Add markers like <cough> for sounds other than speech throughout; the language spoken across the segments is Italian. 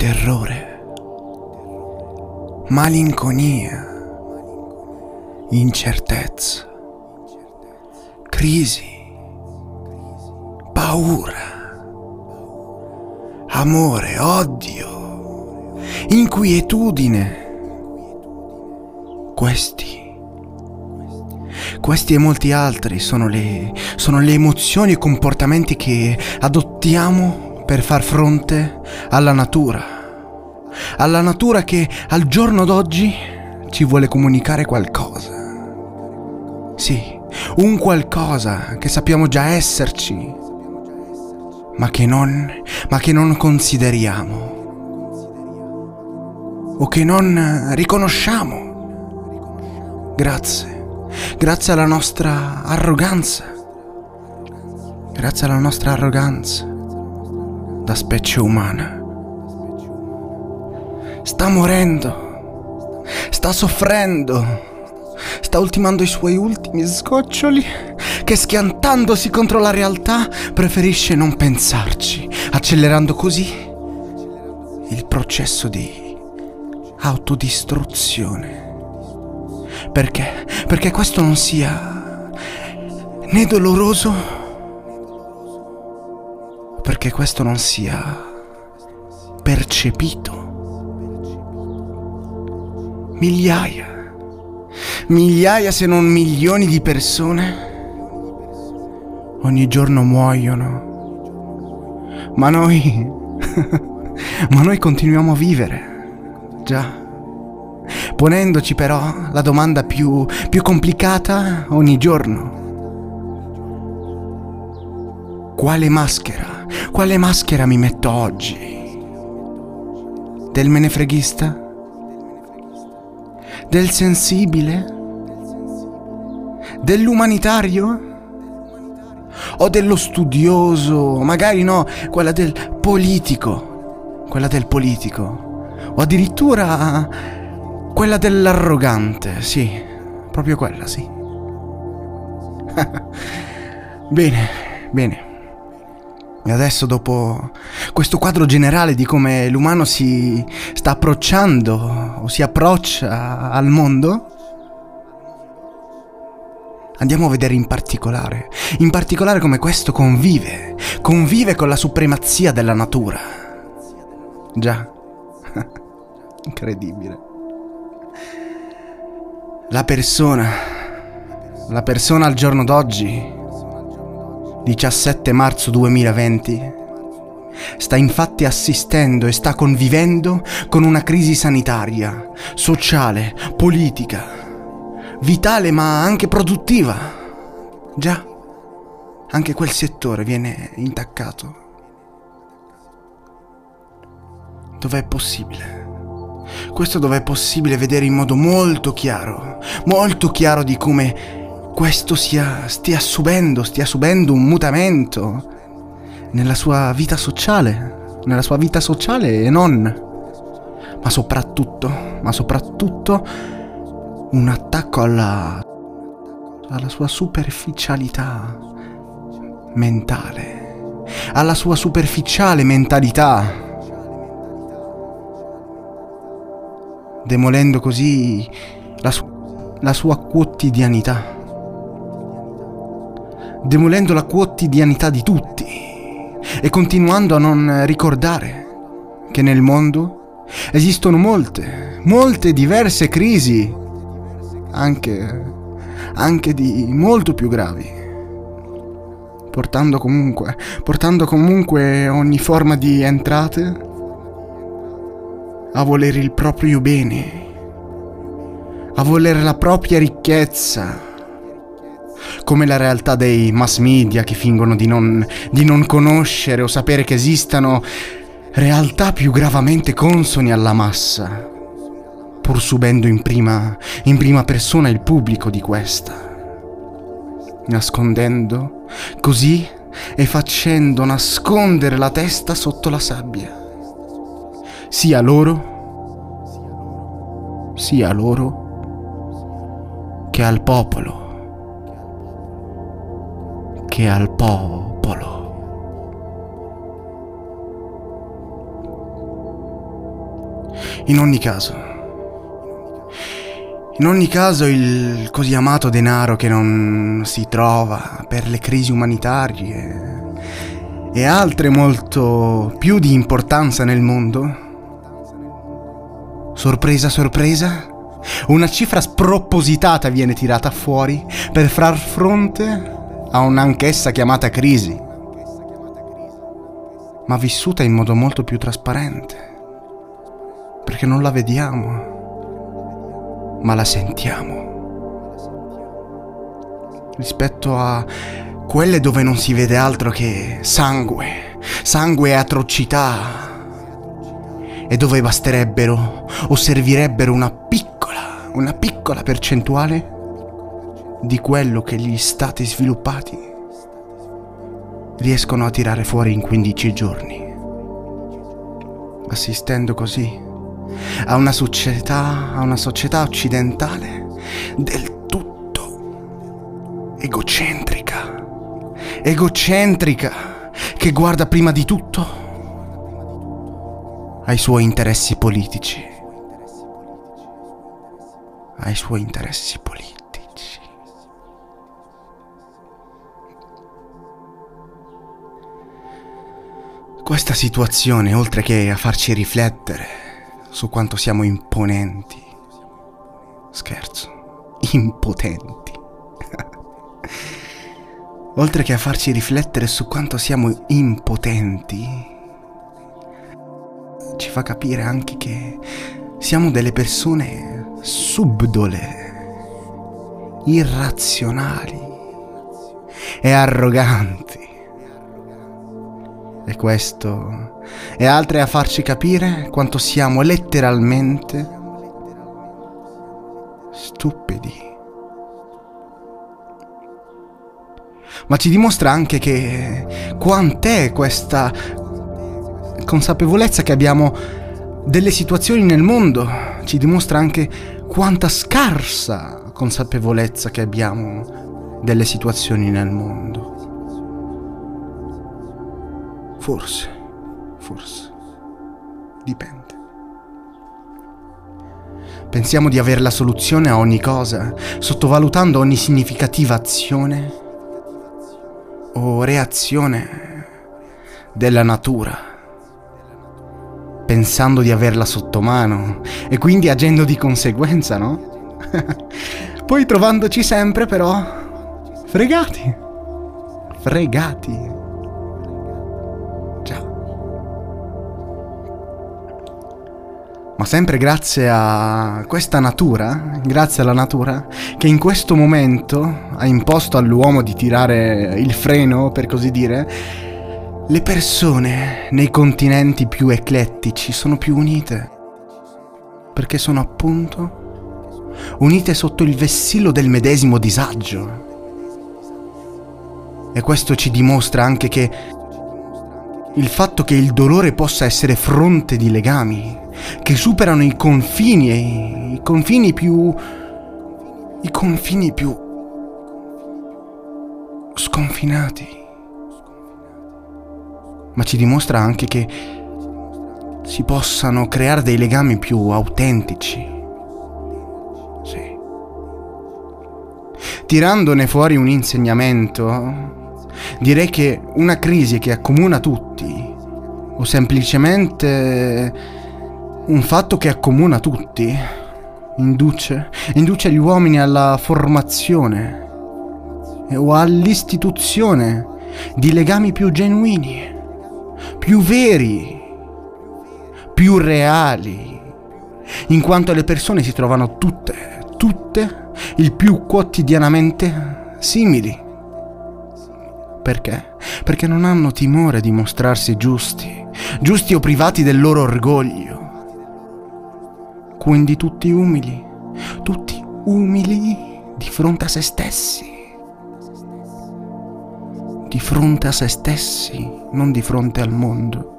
terrore, malinconia, incertezza, crisi, paura, amore, odio, inquietudine. Questi questi e molti altri sono le, sono le emozioni e comportamenti che adottiamo per far fronte alla natura. Alla natura che al giorno d'oggi ci vuole comunicare qualcosa. Sì, un qualcosa che sappiamo già esserci, ma che non, ma che non consideriamo o che non riconosciamo. Grazie grazie alla nostra arroganza, grazie alla nostra arroganza da specie umana. Sta morendo, sta soffrendo, sta ultimando i suoi ultimi sgoccioli che schiantandosi contro la realtà preferisce non pensarci, accelerando così il processo di autodistruzione. Perché? Perché questo non sia né doloroso, perché questo non sia percepito. Migliaia, migliaia se non milioni di persone ogni giorno muoiono. Ma noi, <laughs> ma noi continuiamo a vivere, già ponendoci però la domanda più, più complicata ogni giorno. Quale maschera? Quale maschera mi metto oggi? Del menefreghista? Del sensibile? Dell'umanitario? O dello studioso? Magari no, quella del politico. Quella del politico. O addirittura quella dell'arrogante, sì, proprio quella, sì. <laughs> bene, bene. E adesso, dopo questo quadro generale di come l'umano si sta approcciando o si approccia al mondo, andiamo a vedere in particolare, in particolare come questo convive, convive con la supremazia della natura. Già, <laughs> incredibile. La persona, la persona al giorno d'oggi, 17 marzo 2020, sta infatti assistendo e sta convivendo con una crisi sanitaria, sociale, politica, vitale ma anche produttiva. Già, anche quel settore viene intaccato. Dov'è possibile? Questo dove è possibile vedere in modo molto chiaro, molto chiaro di come questo sia, stia subendo, stia subendo un mutamento nella sua vita sociale, nella sua vita sociale e non. Ma soprattutto, ma soprattutto un attacco alla, alla sua superficialità mentale, alla sua superficiale mentalità demolendo così la, su- la sua quotidianità, demolendo la quotidianità di tutti e continuando a non ricordare che nel mondo esistono molte, molte diverse crisi, anche, anche di molto più gravi portando comunque, portando comunque ogni forma di entrate a volere il proprio bene, a volere la propria ricchezza, come la realtà dei mass media che fingono di non, di non conoscere o sapere che esistano realtà più gravamente consoni alla massa, pur subendo in prima, in prima persona il pubblico di questa, nascondendo così e facendo nascondere la testa sotto la sabbia. Sia loro, sia loro, che al popolo, che al popolo. In ogni caso, in ogni caso il così amato denaro che non si trova per le crisi umanitarie e altre molto più di importanza nel mondo, sorpresa sorpresa, una cifra spropositata viene tirata fuori per far fronte a un'anch'essa chiamata crisi, ma vissuta in modo molto più trasparente, perché non la vediamo, ma la sentiamo. Rispetto a quelle dove non si vede altro che sangue, sangue e atrocità, e dove basterebbero o servirebbero una piccola, una piccola percentuale di quello che gli stati sviluppati riescono a tirare fuori in 15 giorni, assistendo così a una società, a una società occidentale del tutto egocentrica, egocentrica, che guarda prima di tutto ai suoi interessi politici, ai suoi interessi politici. Questa situazione, oltre che a farci riflettere su quanto siamo imponenti, scherzo, impotenti, <laughs> oltre che a farci riflettere su quanto siamo impotenti, ci fa capire anche che siamo delle persone subdole, irrazionali e arroganti. E questo e altre a farci capire quanto siamo letteralmente stupidi. Ma ci dimostra anche che quant'è questa consapevolezza che abbiamo delle situazioni nel mondo, ci dimostra anche quanta scarsa consapevolezza che abbiamo delle situazioni nel mondo. Forse, forse, dipende. Pensiamo di avere la soluzione a ogni cosa, sottovalutando ogni significativa azione o reazione della natura, pensando di averla sotto mano e quindi agendo di conseguenza, no? <laughs> Poi trovandoci sempre però fregati, fregati. Ma sempre grazie a questa natura, grazie alla natura, che in questo momento ha imposto all'uomo di tirare il freno, per così dire, le persone nei continenti più eclettici sono più unite, perché sono appunto unite sotto il vessillo del medesimo disagio. E questo ci dimostra anche che il fatto che il dolore possa essere fronte di legami che superano i confini, i confini più... i confini più... sconfinati. Ma ci dimostra anche che si possano creare dei legami più autentici. Sì. Tirandone fuori un insegnamento, direi che una crisi che accomuna tutti, o semplicemente un fatto che accomuna tutti, induce, induce gli uomini alla formazione o all'istituzione di legami più genuini, più veri, più reali, in quanto le persone si trovano tutte, tutte, il più quotidianamente simili. Perché? Perché non hanno timore di mostrarsi giusti, giusti o privati del loro orgoglio quindi tutti umili, tutti umili di fronte a se stessi. Di fronte a se stessi, non di fronte al mondo.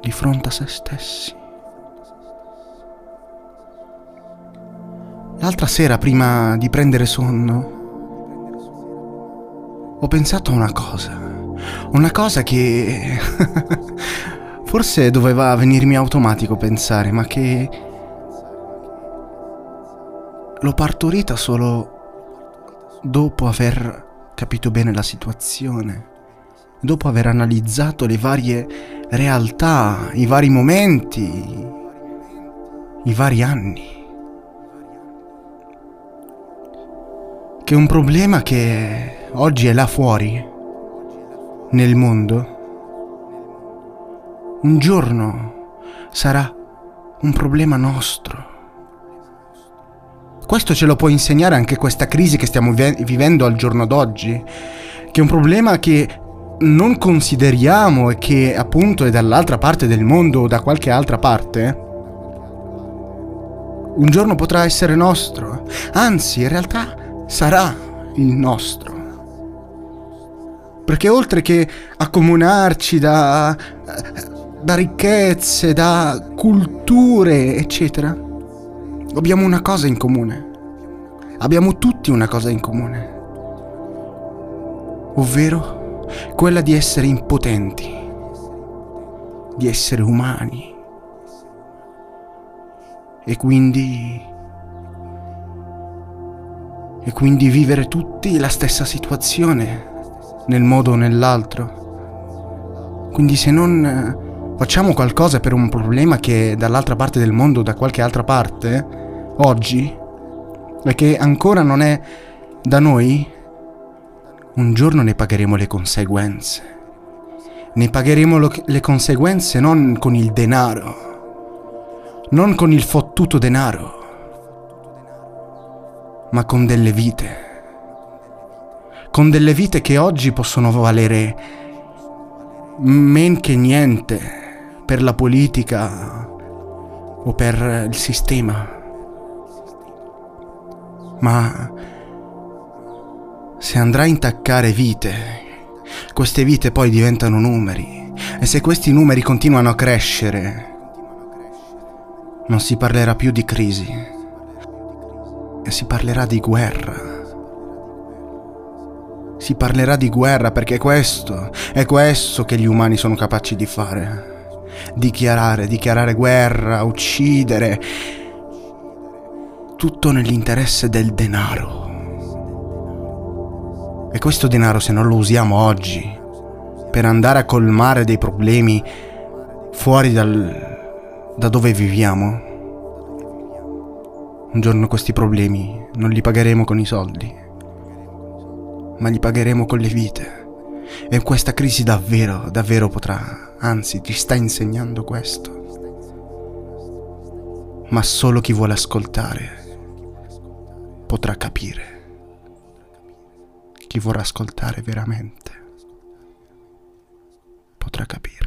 Di fronte a se stessi. L'altra sera, prima di prendere sonno, ho pensato a una cosa. Una cosa che <laughs> Forse doveva venirmi automatico pensare, ma che l'ho partorita solo dopo aver capito bene la situazione, dopo aver analizzato le varie realtà, i vari momenti, i vari anni. Che un problema che oggi è là fuori, nel mondo, un giorno sarà un problema nostro. Questo ce lo può insegnare anche questa crisi che stiamo vi- vivendo al giorno d'oggi, che è un problema che non consideriamo e che appunto è dall'altra parte del mondo o da qualche altra parte, un giorno potrà essere nostro, anzi in realtà sarà il nostro. Perché oltre che accomunarci da, da ricchezze, da culture, eccetera, abbiamo una cosa in comune. Abbiamo tutti una cosa in comune. Ovvero quella di essere impotenti, di essere umani. E quindi e quindi vivere tutti la stessa situazione, nel modo o nell'altro. Quindi se non facciamo qualcosa per un problema che dall'altra parte del mondo, da qualche altra parte, oggi, e che ancora non è da noi, un giorno ne pagheremo le conseguenze. Ne pagheremo lo- le conseguenze non con il denaro, non con il fottuto denaro, ma con delle vite. Con delle vite che oggi possono valere men che niente per la politica o per il sistema. Ma se andrà a intaccare vite, queste vite poi diventano numeri e se questi numeri continuano a crescere, non si parlerà più di crisi e si parlerà di guerra. Si parlerà di guerra perché questo è questo che gli umani sono capaci di fare. Dichiarare, dichiarare guerra, uccidere. Tutto nell'interesse del denaro. E questo denaro se non lo usiamo oggi per andare a colmare dei problemi fuori dal, da dove viviamo, un giorno questi problemi non li pagheremo con i soldi, ma li pagheremo con le vite. E questa crisi davvero, davvero potrà, anzi ti sta insegnando questo. Ma solo chi vuole ascoltare potrà capire. Chi vorrà ascoltare veramente potrà capire.